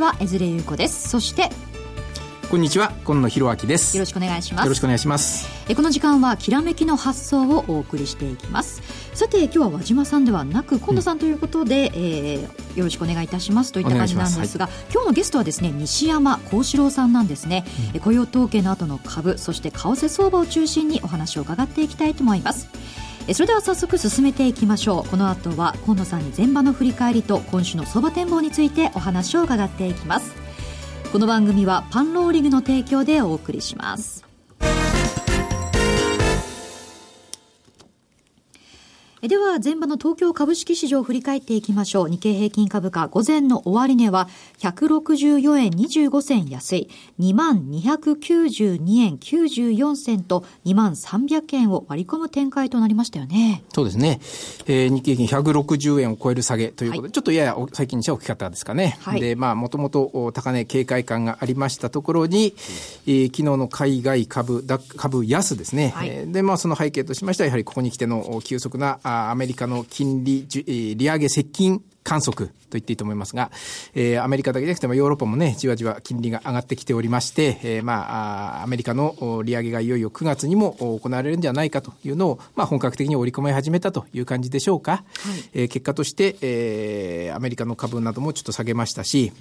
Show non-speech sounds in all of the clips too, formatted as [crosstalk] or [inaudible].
は江連優子です。そしてこんにちは今野博明です。よろしくお願いします。よろしくお願いします。えこの時間はきらめきの発想をお送りしていきます。さて今日は和島さんではなく今野さんということで、うん、えー、よろしくお願いいたします。といった感じなんですが、はい、今日のゲストはですね西山幸四郎さんなんですね、うん、雇用統計の後の株そして為替相場を中心にお話を伺っていきたいと思いますそれでは早速進めていきましょう。この後は今野さんに前場の振り返りと今週の相場展望についてお話を伺っていきます。この番組はパンローリングの提供でお送りします。では、前場の東京株式市場を振り返っていきましょう。日経平均株価、午前の終値は、164円25銭安い、2292円94銭と、2万300円を割り込む展開となりましたよね。そうですね。えー、日経平均160円を超える下げということで、はい、ちょっとやや最近にしては大きかったですかね。はい、で、まあ、もともと高値警戒感がありましたところに、えー、昨日の海外株、株安ですね。はい、で、まあ、その背景としましては、やはりここに来ての急速なアメリカの金利、利上げ接近観測と言っていいと思いますが、えー、アメリカだけじゃなくてもヨーロッパもね、じわじわ金利が上がってきておりまして、えー、まあ、アメリカの利上げがいよいよ9月にも行われるんじゃないかというのを、まあ、本格的に織り込み始めたという感じでしょうか。はい、えー、結果として、えー、アメリカの株などもちょっと下げましたし、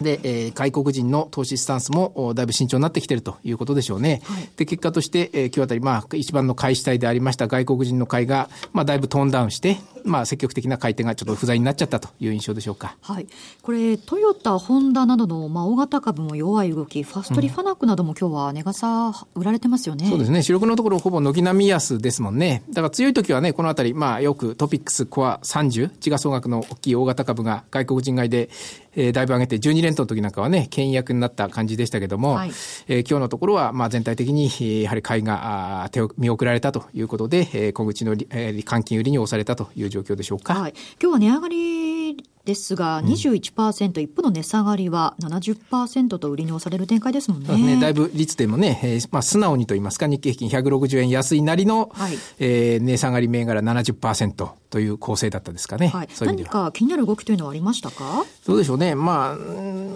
で、えー、外国人の投資スタンスもだいぶ慎重になってきているということでしょうね。はい、で、結果として、えー、今日あたり、まあ、一番の買い主体でありました外国人の買いが、まあ、だいぶトーンダウンして、まあ、積極的な買い手がちょっと不在になっちゃったという印象でしょうか。はい。これ、トヨタ、ホンダなどの、まあ、大型株も弱い動き、ファストリファナックなども今日は値傘売られてますよね、うん。そうですね。主力のところほぼ軒並み安ですもんね。だから強い時はね、このあたり、まあ、よくトピックスコア30、地価総額の大きい大型株が外国人買いで、えー、だいぶ上げて、12連投の時なんかはね、牽引役になった感じでしたけども、はい、えー、今日のところは、まあ、全体的に、やはり買いが手を見送られたということで、えー、小口の、えー、換金売りに押されたという状況でしょうか？はい、今日は値上がりですが、21%、うん、一方の値下がりは70%と売りに押される展開ですもんね。ねだいぶ率でもね、えー、まあ、素直にと言いますか、日経平均160円安いなりの、はい、えー、値下がり銘柄70%という構成だったですかね。はい、何か気になる動きというのはありましたか？どうでしょうね。まあ、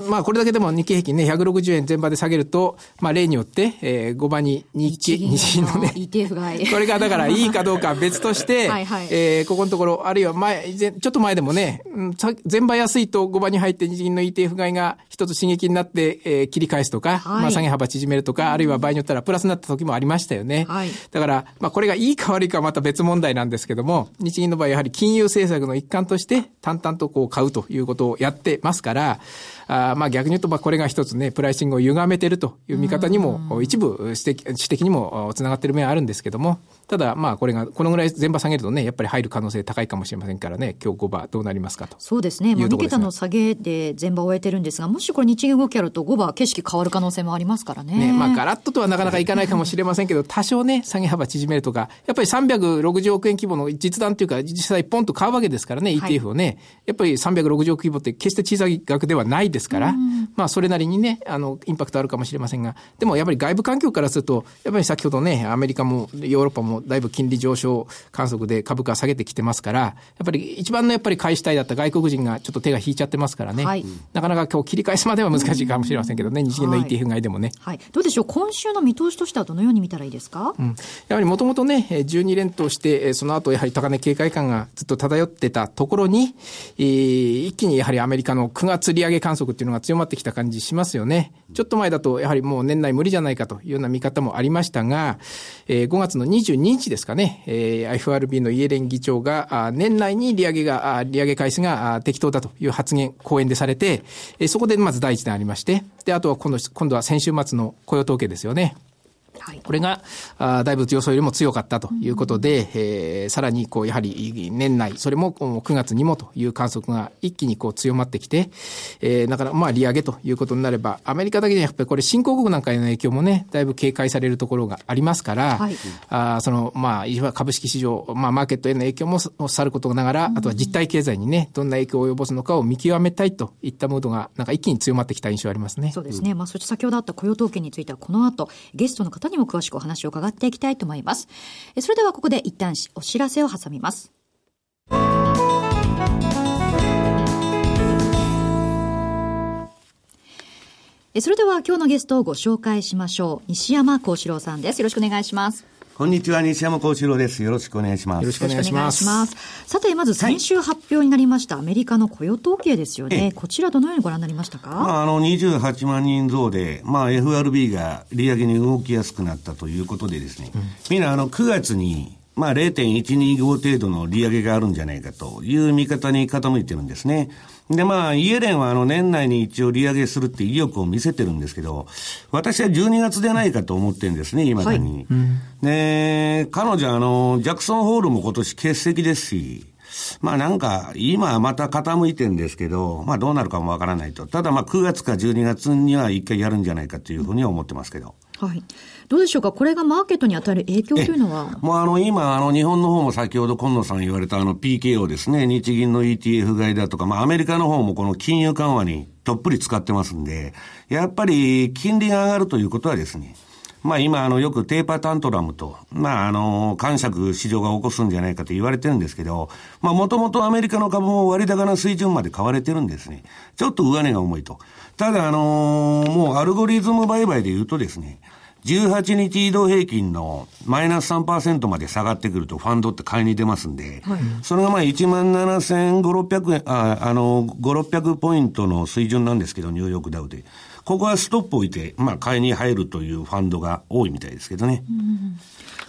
まあ、これだけでも日経平均ね、160円前場で下げると、まあ、例によって、えー、5場に日経、日銀のね。[laughs] [laughs] これがだからいいかどうかは別として、[laughs] はいはい、えー、ここのところ、あるいは前、ちょっと前でもね、前場安いと5場に入って日銀の ETF 買いが一つ刺激になって、えー、切り返すとか、はい、まあ下げ幅縮めるとか、あるいは場合によったらプラスになった時もありましたよね。はい、だから、まあこれがいいか悪いかはまた別問題なんですけども、日銀の場合やはり金融政策の一環として淡々とこう買うということをやってますから、あまあ逆に言うと、まあこれが一つね、プライシングを歪めてるという見方にも、一部指摘、指摘にもつながってる面あるんですけども、ただ、まあ、これが、このぐらい全場下げるとね、やっぱり入る可能性高いかもしれませんからね、今日5場どうなりますかと。そうですね。まあ、2桁の下げで全場終えてるんですが、もしこれ日銀動きあると5場景色変わる可能性もありますからね。ね、まあ、ガラッととはなかなかいかないかもしれませんけど、[laughs] 多少ね、下げ幅縮めるとか、やっぱり360億円規模の実弾というか、実際ポンと買うわけですからね、ETF をね。はい、やっぱり360億規模って決して小さい額ではないですから、まあ、それなりにね、あの、インパクトあるかもしれませんが、でもやっぱり外部環境からすると、やっぱり先ほどね、アメリカもヨーロッパもだいぶ金利上昇観測で株価下げてきてますから、やっぱり一番のやっぱり買い主体だった外国人がちょっと手が引いちゃってますからね、はい、なかなか今日切り返すまでは難しいかもしれませんけどね、日銀の ETF 買いでもね、はい。どうでしょう、今週の見通しとしてはどのように見たらいいですか、うん、やはりもともとね、12連投して、その後やはり高値警戒感がずっと漂ってたところに、えー、一気にやはりアメリカの9月利上げ観測っていうのが強まってきた感じしますよね。ちょっと前だとやはりもう年内無理じゃないかというような見方もありましたが、えー、5月の22日ですかね、えー、FRB のイエレン議長が、年内に利上げが、利上げ開始が適当だという発言、講演でされて、そこでまず第一弾ありまして、で、あとは今度、今度は先週末の雇用統計ですよね。はい、これがあだいぶ予想よりも強かったということで、うん、えー、さらにこうやはり年内、それも9月にもという観測が一気にこう強まってきて、えー、だからまあ利上げということになれば、アメリカだけでやっぱりこれ新興国なんかへの影響もね、だいぶ警戒されるところがありますから、はい、あそのまあ、株式市場、まあマーケットへの影響もさることながら、あとは実体経済にね、どんな影響を及ぼすのかを見極めたいといったムードが、なんか一気に強まってきた印象ありますね。そうですね。まあ、そして先ほどあった雇用統計については、この後、ゲストの方にも詳しくお話を伺っていきたいと思います。それではここで一旦お知らせを挟みます。それでは今日のゲストをご紹介しましょう。西山幸四郎さんです。よろしくお願いします。こんにちは、西山幸四郎です。よろしくお願いします。よろしくお願いします。ますさて、まず先週発表になりました、アメリカの雇用統計ですよね。こちらどのようにご覧になりましたか？まあ、あの、28万人増で、まあ、FRB が利上げに動きやすくなったということでですね、うん、みんなあの、9月にまあ、0.125程度の利上げがあるんじゃないかという見方に傾いてるんですね。で、まあ、イエレンはあの年内に一応利上げするって意欲を見せてるんですけど、私は12月でないかと思ってるんですね、今だに。はいうん、で、彼女あの、ジャクソンホールも今年欠席ですし、まあなんか、今また傾いてるんですけど、まあどうなるかもわからないと。ただまあ9月か12月には一回やるんじゃないかというふうには思ってますけど。はい。どうでしょうか、これがマーケットに与える影響というのは？もうあの、今、あの、日本の方も先ほど今野さん言われたあの PKO ですね、日銀の ETF 買いだとか、まあアメリカの方もこの金融緩和にどっぷり使ってますんで、やっぱり金利が上がるということはですね、まあ今、あの、よくテーパータントラムと、まああの、感触市場が起こすんじゃないかと言われてるんですけど、まあもともとアメリカの株も割高な水準まで買われてるんですね。ちょっと上値が重いと。ただあのー、もうアルゴリズム売買で言うとですね、18日移動平均のマイナス3%まで下がってくるとファンドって買いに出ますんで、はい、それがまあ1万7500、600円、あ、あの、5、600ポイントの水準なんですけど、ニューヨークダウで。ここはストップ置いて、まあ買いに入るというファンドが多いみたいですけどね。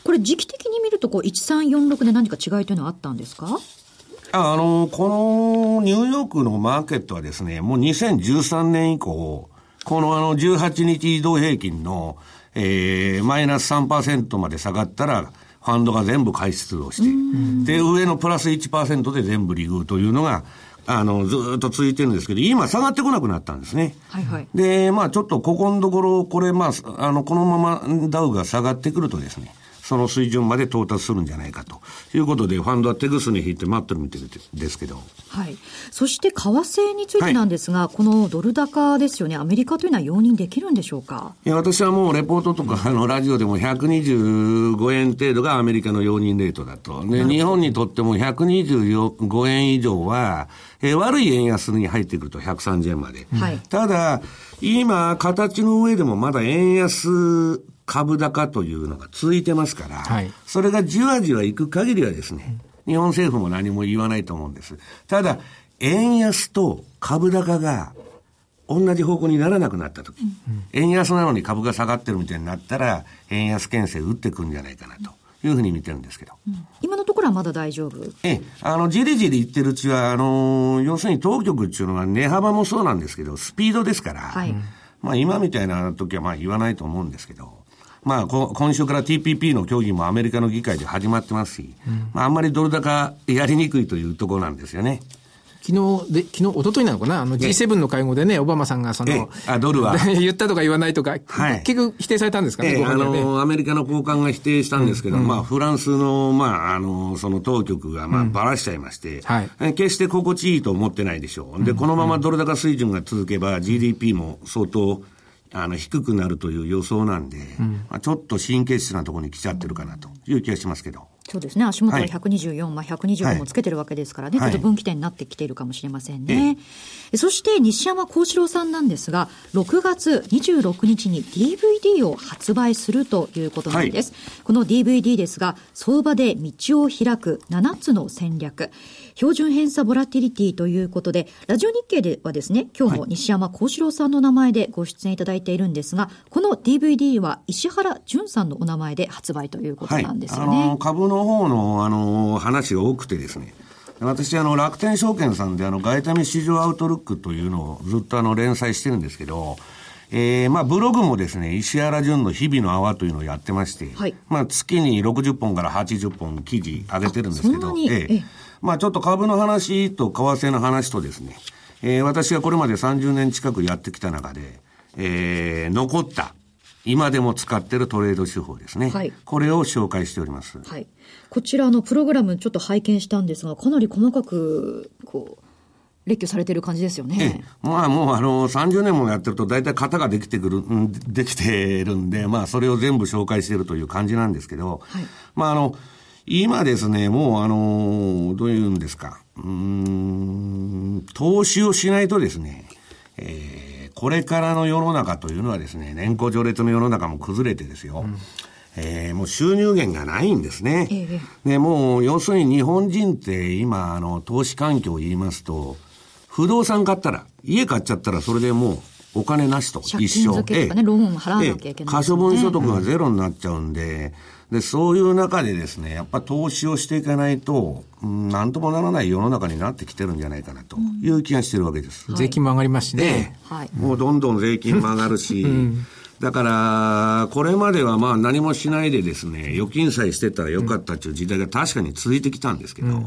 これ時期的に見ると、こう、1346で何か違いというのはあったんですか？あの、このニューヨークのマーケットはですね、もう2013年以降、このあの18日移動平均のえー、マイナス3%まで下がったら、ファンドが全部買い出動して、で、上のプラス1%で全部利食うというのが、あの、ずっと続いてるんですけど、今下がってこなくなったんですね。はいはい。で、まあちょっとここのところ、これまあ、あの、このままダウが下がってくるとですね、その水準まで到達するんじゃないかということで、ファンドは手ぐすに引いて待ってるみたいですけど。はい。そして為替についてなんですが、はい、このドル高ですよね、アメリカというのは容認できるんでしょうか？いや、私はもうレポートとか、[laughs] あの、ラジオでも125円程度がアメリカの容認レートだと。で、日本にとっても125円以上は、えー、悪い円安に入ってくると130円まで。はい。ただ、今、形の上でもまだ円安株高というのが続いてますから、はい、それがじわじわいく限りはですね、日本政府も何も言わないと思うんです。ただ、円安と株高が同じ方向にならなくなったとき、うん、円安なのに株が下がってるみたいになったら、円安牽制打ってくるんじゃないかなと。いうふうに見てるんですけど、うん、今のところはまだ大丈夫？ええ、あの、じりじり言ってるうちは、あの、要するに当局っていうのは値幅もそうなんですけど、スピードですから、はい、まあ今みたいな時はまあ言わないと思うんですけど、まあ、今週から TPP の協議もアメリカの議会で始まってますし、うん、まあ、あんまりドル高やりにくいというところなんですよね。昨日で、昨日、一昨日なのかな？あの G7 の会合でね、オバマさんがその、あ、ドルは。[laughs] 言ったとか言わないとか、はい、結局否定されたんですかね、あの、アメリカの高官が否定したんですけど、うん、まあ、フランスの、まあ、あの、その当局が、まあ、ばらしちゃいまして、うんはい、決して心地いいと思ってないでしょう。で、このままドル高水準が続けば、GDP も相当、あの、低くなるという予想なんで、うん、まあ、ちょっと神経質なところに来ちゃってるかなという気がしますけど。そうですね。足元は124、はい、まあ125もつけてるわけですからね、はい、ちょっと分岐点になってきているかもしれませんね。はい、そして西山幸四郎さんなんですが、6月26日に DVD を発売するということなんです。この DVD ですが、相場で道を開く7つの戦略。標準偏差ボラティリティということで、ラジオ日経ではですね、今日も西山幸四郎さんの名前でご出演いただいているんですが、この DVD は石原淳さんのお名前で発売ということなんですよね。はい、あの株の方の、あの、話が多くてですね、私、あの、楽天証券さんで、あの、外為市場アウトルックというのをずっとあの、連載してるんですけど、えー、まあ、ブログもですね、石原淳の日々の泡というのをやってまして、はい、まあ、月に60本から80本記事上げてるんですけど、ええ。まあちょっと株の話と為替の話とですね、えー、私がこれまで30年近くやってきた中で、えー、残った、今でも使っているトレード手法ですね。はい。これを紹介しております。はい。こちらのプログラムちょっと拝見したんですが、かなり細かく、こう、列挙されてる感じですよね。まあもうあの、30年もやってると大体型ができてくる、できてるんで、まあそれを全部紹介しているという感じなんですけど、はい、まああの、今ですね、もうあの、どういうんですか、うん、投資をしないとですね、えー、これからの世の中というのはですね、年功序列の世の中も崩れてですよ。うんえー、もう収入源がないんですね。ええ、で、もう、要するに日本人って今、あの、投資環境を言いますと、不動産買ったら、家買っちゃったらそれでもうお金なしと、一生。ね、ええ、ローン払わなきゃいけない、ね、可処分所得がゼロになっちゃうんで、うん、で、そういう中でですね、やっぱ投資をしていかないと、うん、なんともならない世の中になってきてるんじゃないかなという気がしてるわけです。うん、税金も上がりますしね。はい、もうどんどん税金も上がるし、うん。だから、これまではまあ何もしないでですね、預金さえしてたらよかったっていう時代が確かに続いてきたんですけど、うん、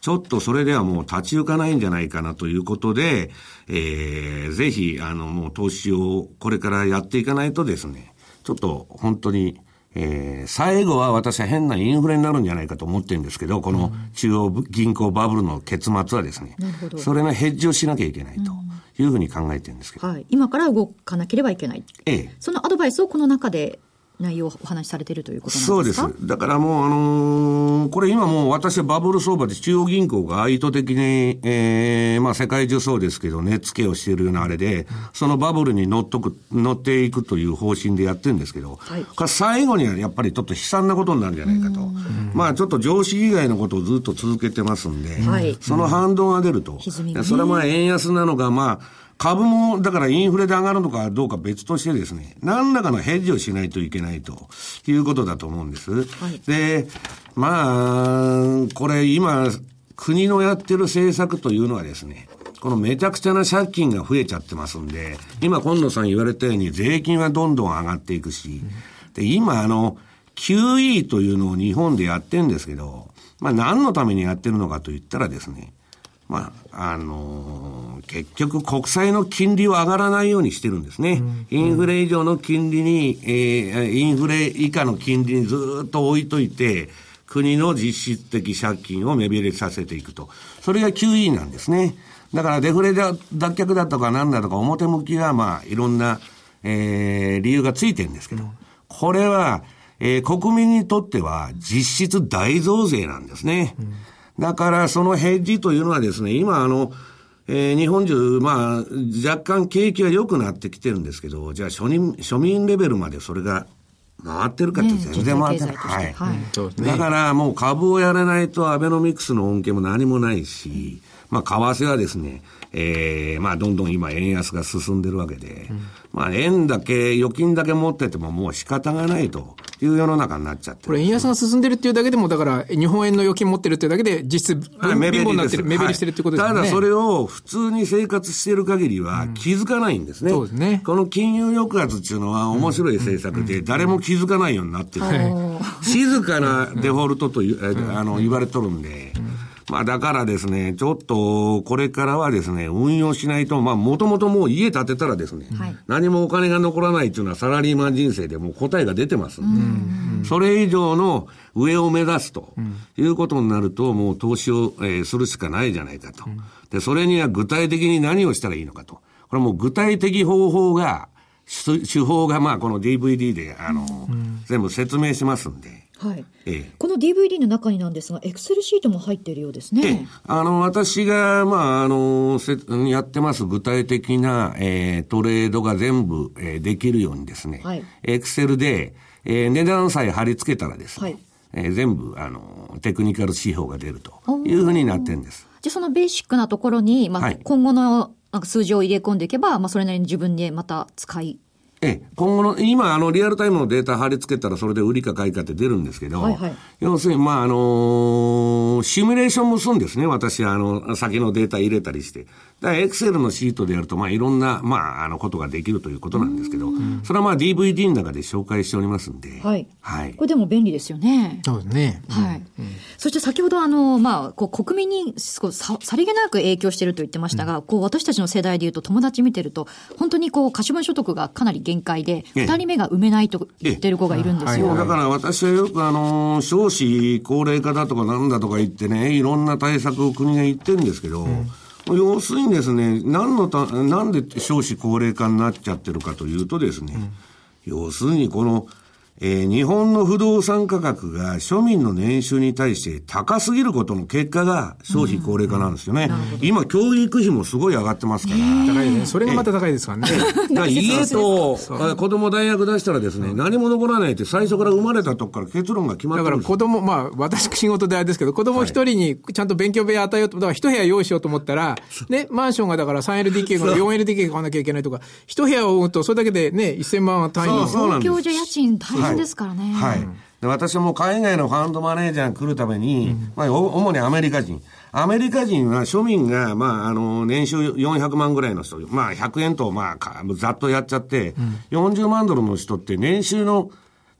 ちょっとそれではもう立ち行かないんじゃないかなということで、えー、ぜひ、あの、もう投資をこれからやっていかないとですね、ちょっと本当に、えー、最後は私は変なインフレになるんじゃないかと思ってるんですけど、この中央銀行バブルの結末はですね、それのヘッジをしなきゃいけないと。いうふうに考えてるんですけど、はい、今から動かなければいけない、ええ、そのアドバイスをこの中で内容をお話しされているということなんですか？そうです。だからもう、あのー、これ今もう私はバブル相場で中央銀行が意図的に、ええー、まあ世界中そうですけど、値付けをしているようなあれで、そのバブルに乗っとく、乗っていくという方針でやってるんですけど、はい、最後にはやっぱりちょっと悲惨なことになるんじゃないかと。まあちょっと常識以外のことをずっと続けてますんで、はい、その反動が出ると。ね、それはまあ円安なのか、まあ、株も、だからインフレで上がるのかどうか別としてですね、何らかのヘッジをしないといけないということだと思うんです。はい、で、まあ、これ今、国のやってる政策というのはですね、このめちゃくちゃな借金が増えちゃってますんで、今今野さん言われたように税金はどんどん上がっていくし、で、今あの、QE というのを日本でやってるんですけど、まあ何のためにやってるのかと言ったらですね、まあ、あのー、結局国債の金利は上がらないようにしてるんですね。うん、インフレ以上の金利に、えー、インフレ以下の金利にずっと置いといて、国の実質的借金を目減りさせていくと。それが QE なんですね。だからデフレ脱却だとかなんだとか表向きはまあいろんな、えー、理由がついてるんですけど、これは、えー、国民にとっては実質大増税なんですね。うんだからそのヘッジというのはですね、今あの、えー、日本中、まあ、若干景気は良くなってきてるんですけど、じゃあ庶民、庶民レベルまでそれが回ってるかって全然回ってない。はい。はい、だからもう株をやらないとアベノミクスの恩恵も何もないし、まあ、為替はですね、ええー、まあ、どんどん今円安が進んでるわけで、うん、まあ、円だけ、預金だけ持っててももう仕方がないという世の中になっちゃって。これ円安が進んでるっていうだけでも、だから、日本円の預金持ってるっていうだけで、実質、目減りになってる、目減りしてるってことですね、はい。ただ、それを普通に生活している限りは気づかないんですね。うん、そうですね。この金融抑圧っていうのは面白い政策で、誰も気づかないようになってる。静かなデフォルトという、あの、言われとるんで、まあだからですね、ちょっとこれからはですね、運用しないと、まあもともともう家建てたらですね、はい、何もお金が残らないっていうのはサラリーマン人生でもう答えが出てますんで、それ以上の上を目指すということになると、もう投資を、えー、するしかないじゃないかと。で、それには具体的に何をしたらいいのかと。これもう具体的方法が、手法がまあこの DVD で、あの、全部説明しますんで、はい、ええ、この DVD の中になんですが、エクセルシートも入っているようですね。ええ、あの、私が、まあ、あの、せやってます具体的な、えー、トレードが全部、えー、できるようにですね、はい、エクセルで、えー、値段さえ貼り付けたらですね、はい、えー、全部、あの、テクニカル指標が出るというふうになってるんです。じゃあ、そのベーシックなところに、まあ、はい、今後のなんか数字を入れ込んでいけば、まあ、それなりに自分でまた使いええ、今後の、今、あの、リアルタイムのデータ貼り付けたら、それで売りか買いかって出るんですけど、はいはい、要するに、まあ、あのー、シミュレーションもするんですね。私、あの、先のデータ入れたりして。だから、エクセルのシートでやると、まあ、いろんな、まあ、あの、ことができるということなんですけど、それはまあ、DVD の中で紹介しておりますんで。はい。はい。これでも便利ですよね。そうですね。はい。うん、そして先ほど、あの、まあ、こう、国民に、こうさ、さりげなく影響していると言ってましたが、うん、こう、私たちの世代でいうと、友達見てると、本当にこう、可処分所得がかなり限界で、二人目が埋めないと言ってる子がいるんですよ。だから私はよくあの、少子高齢化だとかなんだとか言ってね、いろんな対策を国が言ってるんですけど、うん要するにですね、何のた、なんで少子高齢化になっちゃってるかというとですね、うん、要するにこの、えー、日本の不動産価格が庶民の年収に対して高すぎることの結果が消費高齢化なんですよね。今、教育費もすごい上がってますから。高いね。それがまた高いですからね。[laughs] から家と子供大学出したらですね、何も残らないって最初から生まれたとこから結論が決まってるだから子供、まあ私仕事であれですけど、子供一人にちゃんと勉強部屋与えようと、だから一部屋用意しようと思ったら、ね、マンションがだから 3LDK が 4LDK 買わなきゃいけないとか、一部屋を追うとそれだけでね、1000万単位の。東京じゃ家賃大変ですからね。はい。はいで私も海外のファンドマネージャーに来るために、うん、まあ、主にアメリカ人。アメリカ人は庶民が、まあ、あの、年収400万ぐらいの人、まあ、100円と、まあ、ざっとやっちゃって、うん、40万ドルの人って年収の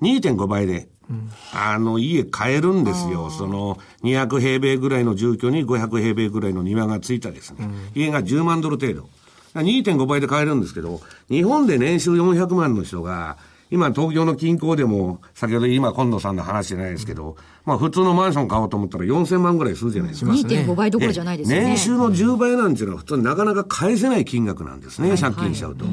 2.5倍で、うん、あの、家買えるんですよ。その、200平米ぐらいの住居に500平米ぐらいの庭がついたですね。家が10万ドル程度。2.5倍で買えるんですけど、日本で年収400万の人が、今東京の近郊でも、先ほど今今野さんの話じゃないですけど、まあ普通のマンション買おうと思ったら4000万ぐらいするじゃないですか。2.5倍どころじゃないですね。年収の10倍なんていうのは普通になかなか返せない金額なんですね、借金しちゃうと。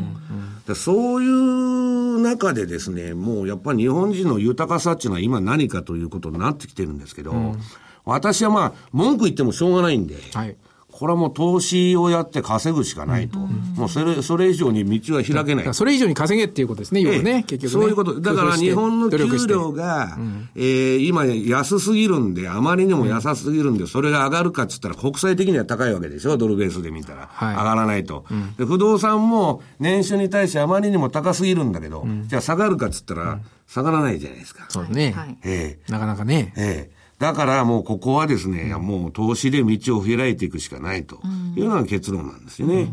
でそういう中でですね、もうやっぱり日本人の豊かさっていうのは今何かということになってきてるんですけど、うん、私はまあ文句言ってもしょうがないんで、はいこれはもう投資をやって稼ぐしかないと。うん、もうそれ、それ以上に道は開けない。それ以上に稼げっていうことですね、要はね、結局、ね、そういうこと。だから日本の給料が、うん、えー、今安すぎるんで、あまりにも安すぎるんで、それが上がるかっつったら国際的には高いわけでしょ、ドルベースで見たら。はい、上がらないと、うん、で。不動産も年収に対してあまりにも高すぎるんだけど、じゃあ下がるかっつったら、下がらないじゃないですか。そうね。ええー、なかなかね。ええーだからもうここはですね、うん、もう投資で道を開いていくしかないというのが結論なんですよね。うんうん、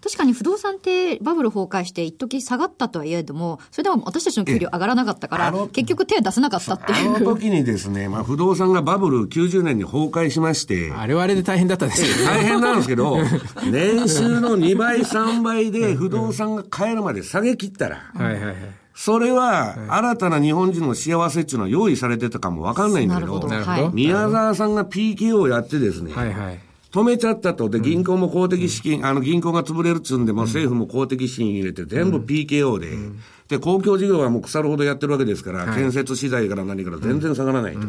確かに不動産ってバブル崩壊して一時下がったとはいえども、それでも私たちの給料上がらなかったから、結局手出せなかったっていう。あの時にですね、まあ不動産がバブル90年に崩壊しまして。[laughs] あれはあれで大変だったですよね。大変なんですけど、[laughs] 年収の2倍3倍で不動産が買えるまで下げ切ったら、はいはいはいそれは、新たな日本人の幸せっていうのは用意されてたかもわかんないんだけど、ど。宮沢さんが PKO をやってですね、はいはい、止めちゃったと。で、銀行も公的資金、うん、あの、銀行が潰れるっつうんで、も政府も公的資金入れて、全部 PKO で、うん、で、公共事業はもう腐るほどやってるわけですから、建設資材から何から全然下がらないと。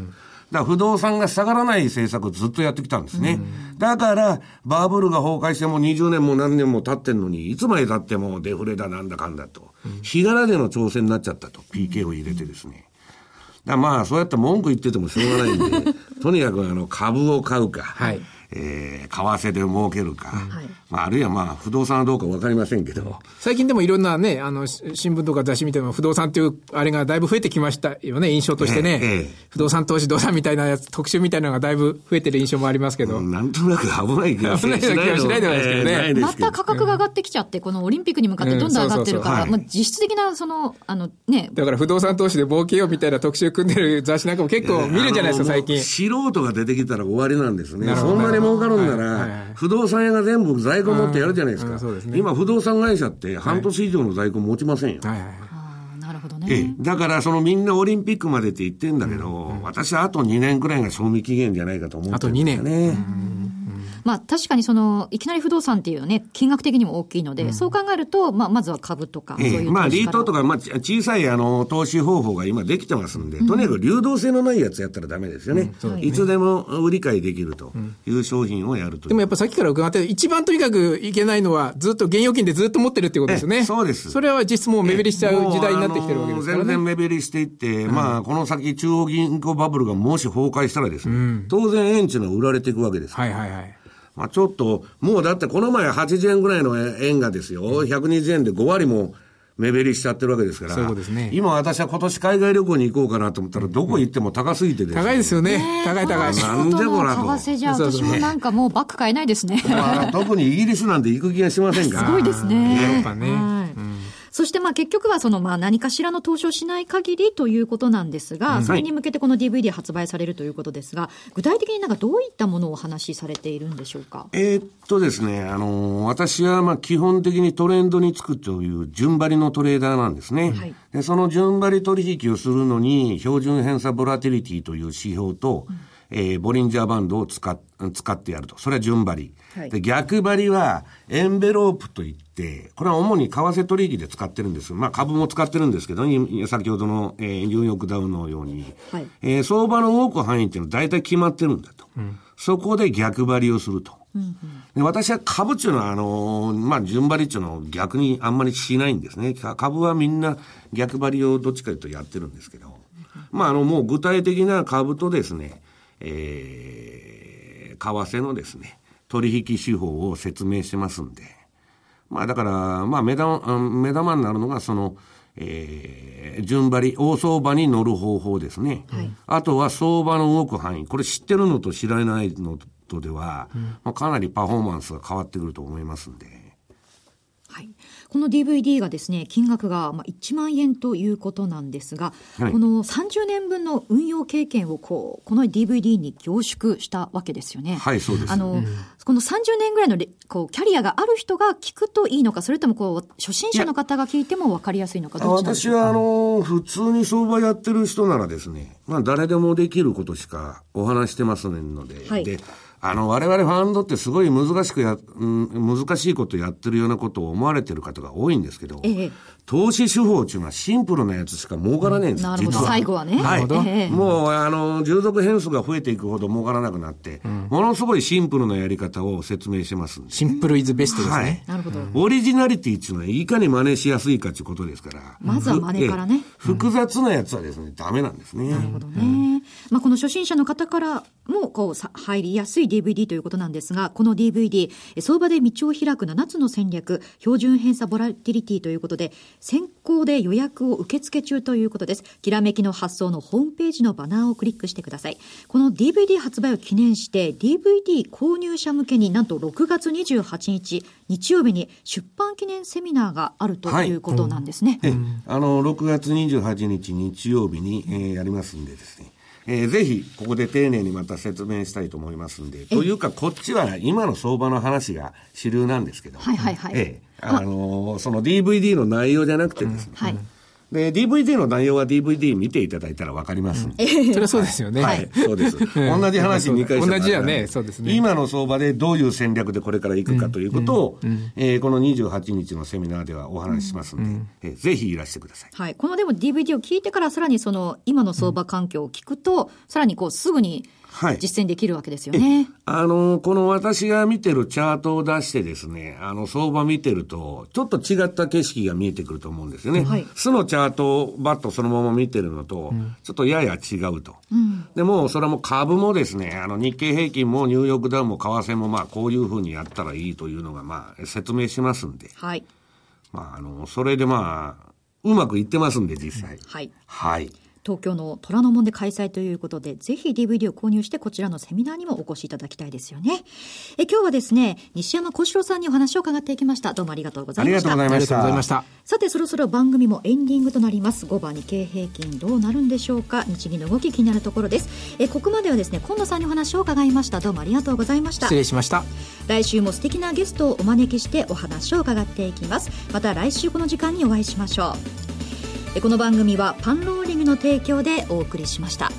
だから不動産が下がらない政策をずっとやってきたんですね。うん、だから、バブルが崩壊しても20年も何年も経ってんのに、いつまで経ってもデフレだなんだかんだと。日柄での挑戦になっちゃったと。PK を入れてですね。だまあ、そうやって文句言っててもしょうがないんで、[laughs] とにかくあの株を買うか。はいえー、為替で儲けるか、はい、まあ、あるいはまあ、不動産はどうかわかりませんけど。最近でもいろんなね、あの、新聞とか雑誌見ても不動産っていう、あれがだいぶ増えてきましたよね、印象としてね。ええ、不動産投資、動産みたいなやつ、特集みたいなのがだいぶ増えてる印象もありますけど。なんとなく危ない気がしない気がしないではないですけどね。えー、また価格が上がってきちゃって、このオリンピックに向かってどんどん上がってるから、まあ、実質的な、その、あのね。だから不動産投資で儲けようみたいな特集組んでる雑誌なんかも結構見るじゃないですか、最近。素人が出てきたら終わりなんですね。そんなに儲かるんなら、不動産屋が全部在庫持ってやるじゃないですか。今、不動産会社って半年以上の在庫持ちませんよ。はいはいなるほどね。だから、そのみんなオリンピックまでって言ってんだけど、うんうん、私はあと2年くらいが賞味期限じゃないかと思ってるんですよね。あと2年。うんまあ確かにその、いきなり不動産っていうね、金額的にも大きいので、うん、そう考えると、まあまずは株とか、そういうまあリートとか、まあ小さいあの、投資方法が今できてますんで、とにかく流動性のないやつやったらダメですよね。うんねいつでも売り買いできるという商品をやるとでもやっぱさっきから伺って、一番とにかくいけないのは、ずっと現預金でずっと持ってるってことですよね。そうです。それは実質もう目減りしちゃう時代になってきてるわけですからね。全然目減りしていって、まあこの先中央銀行バブルがもし崩壊したらですね、当然円値の売られていくわけです。はいはいはい。まあ、ちょっと、もうだってこの前80円ぐらいの円がですよ、120円で5割も目減りしちゃってるわけですから、そうですね、今私は今年海外旅行に行こうかなと思ったら、どこ行っても高すぎてです、ね、高いですよね。高い高い。なんでこらと。為替じゃ私もなんかもうバッグ買えないですね。まあ、特にイギリスなんて行く気がしませんかすごいですね。やっぱね。はいそしてまあ結局はそのまあ何かしらの投資をしない限りということなんですが、それに向けてこの DVD 発売されるということですが、具体的になんかどういったものをお話しされているんでしょうか？えー、っとですね、あの、私はまあ基本的にトレンドにつくという順張りのトレーダーなんですね。はい、でその順張り取引をするのに、標準偏差ボラティリティという指標と、うんえー、ボリンジャーバンドを使使ってやると。それは順張り。はい、で逆張りは、エンベロープといって、これは主に為替取引で使ってるんです。まあ株も使ってるんですけど、先ほどの、えー、ニューヨークダウのように、はい、えー、相場の動く範囲っていうのは大体決まってるんだと。うん、そこで逆張りをすると。うんうん、で私は株っていうのは、あのー、まあ、順張りっていうのを逆にあんまりしないんですね。株はみんな逆張りをどっちかというとやってるんですけど。まあ、あの、もう具体的な株とですね、えー、為替のですね、取引手法を説明してますんで。まあ、だから、まあ、目玉、目玉になるのが、その、えー、順張り、大相場に乗る方法ですね。はい、あとは相場の動く範囲。これ知ってるのと知らないのとでは、うん、まあ、かなりパフォーマンスが変わってくると思いますんで。はい。この DVD がですね、金額がまあ1万円ということなんですが、はい、この30年分の運用経験をこう、この DVD に凝縮したわけですよね。はい、そうです。あの、うん、この30年ぐらいのこうキャリアがある人が聞くといいのか、それともこう、初心者の方が聞いても分かりやすいのか、どっち私はあの、普通に相場やってる人ならですね、まあ誰でもできることしかお話してますので、はい、で、あの、我々ファンドってすごい難しくや、うん、難しいことやってるようなことを思われてる方が多いんですけど、ええ、投資手法っていうのはシンプルなやつしか儲からないんです、なるほど、最後はね。はい。え、もう、あの、従属変数が増えていくほど儲からなくなって、うん、ものすごいシンプルなやり方を説明してますシンプルイズベストですね。はい。なるほど。オリジナリティっていうのは、いかに真似しやすいかっていうことですから。まずは真似からね。複雑なやつはですね、ダメなんですね。なるほどね。まあ、この初心者の方からも、こう、入りやすい DVD ということなんですが、この DVD、相場で道を開く7つの戦略、標準偏差ボラティリティということで、先行で予約を受付中ということです。きらめきの発送のホームページのバナーをクリックしてください。この DVD 発売を記念して、DVD 購入者向けになんと6月28日、日曜日に出版記念セミナーがあるということなんですね。はいうん、あの、6月28日日曜日に、えー、やりますんでですね。えー、ぜひ、ここで丁寧にまた説明したいと思いますんで、というか、こっちは今の相場の話が主流なんですけど、はいはいはい。えー、あのー、その DVD の内容じゃなくてですね、うん、はい。で、DVD の内容は DVD 見ていただいたらわかります、うん、それはそうですよね。はい、そうです。同じ話2回同じやね、そうですね。今の相場でどういう戦略でこれから行くかということを、うん、えー、この28日のセミナーではお話ししますんで、うん、えー、ぜひいらしてください。はい。このでも DVD を聞いてからさらにその今の相場環境を聞くと、さらにこうすぐにはい、実践できるわけですよね。あの、この私が見てるチャートを出してですね、あの、相場見てると、ちょっと違った景色が見えてくると思うんですよね。はい、素のチャートをバッとそのまま見てるのと、うん、ちょっとやや違うと。うん、でも、それはもう株もですね、あの、日経平均もニューヨークダウンも為替もまあ、こういうふうにやったらいいというのがまあ、説明しますんで。はい。まあ、あの、それでまあ、うまくいってますんで、実際。はい。はい。東京の虎ノ門で開催ということで、ぜひ DVD を購入してこちらのセミナーにもお越しいただきたいですよね。え今日はですね、西山幸四郎さんにお話を伺っていきました。どうもありがとうございました。ありがとうございました。さて、そろそろ番組もエンディングとなります。5番日経平均どうなるんでしょうか？日銀の動き気になるところです。えここまではですね、今野さんにお話を伺いました。どうもありがとうございました。失礼しました。来週も素敵なゲストをお招きしてお話を伺っていきます。また来週この時間にお会いしましょう。この番組はパンローリングの提供でお送りしました。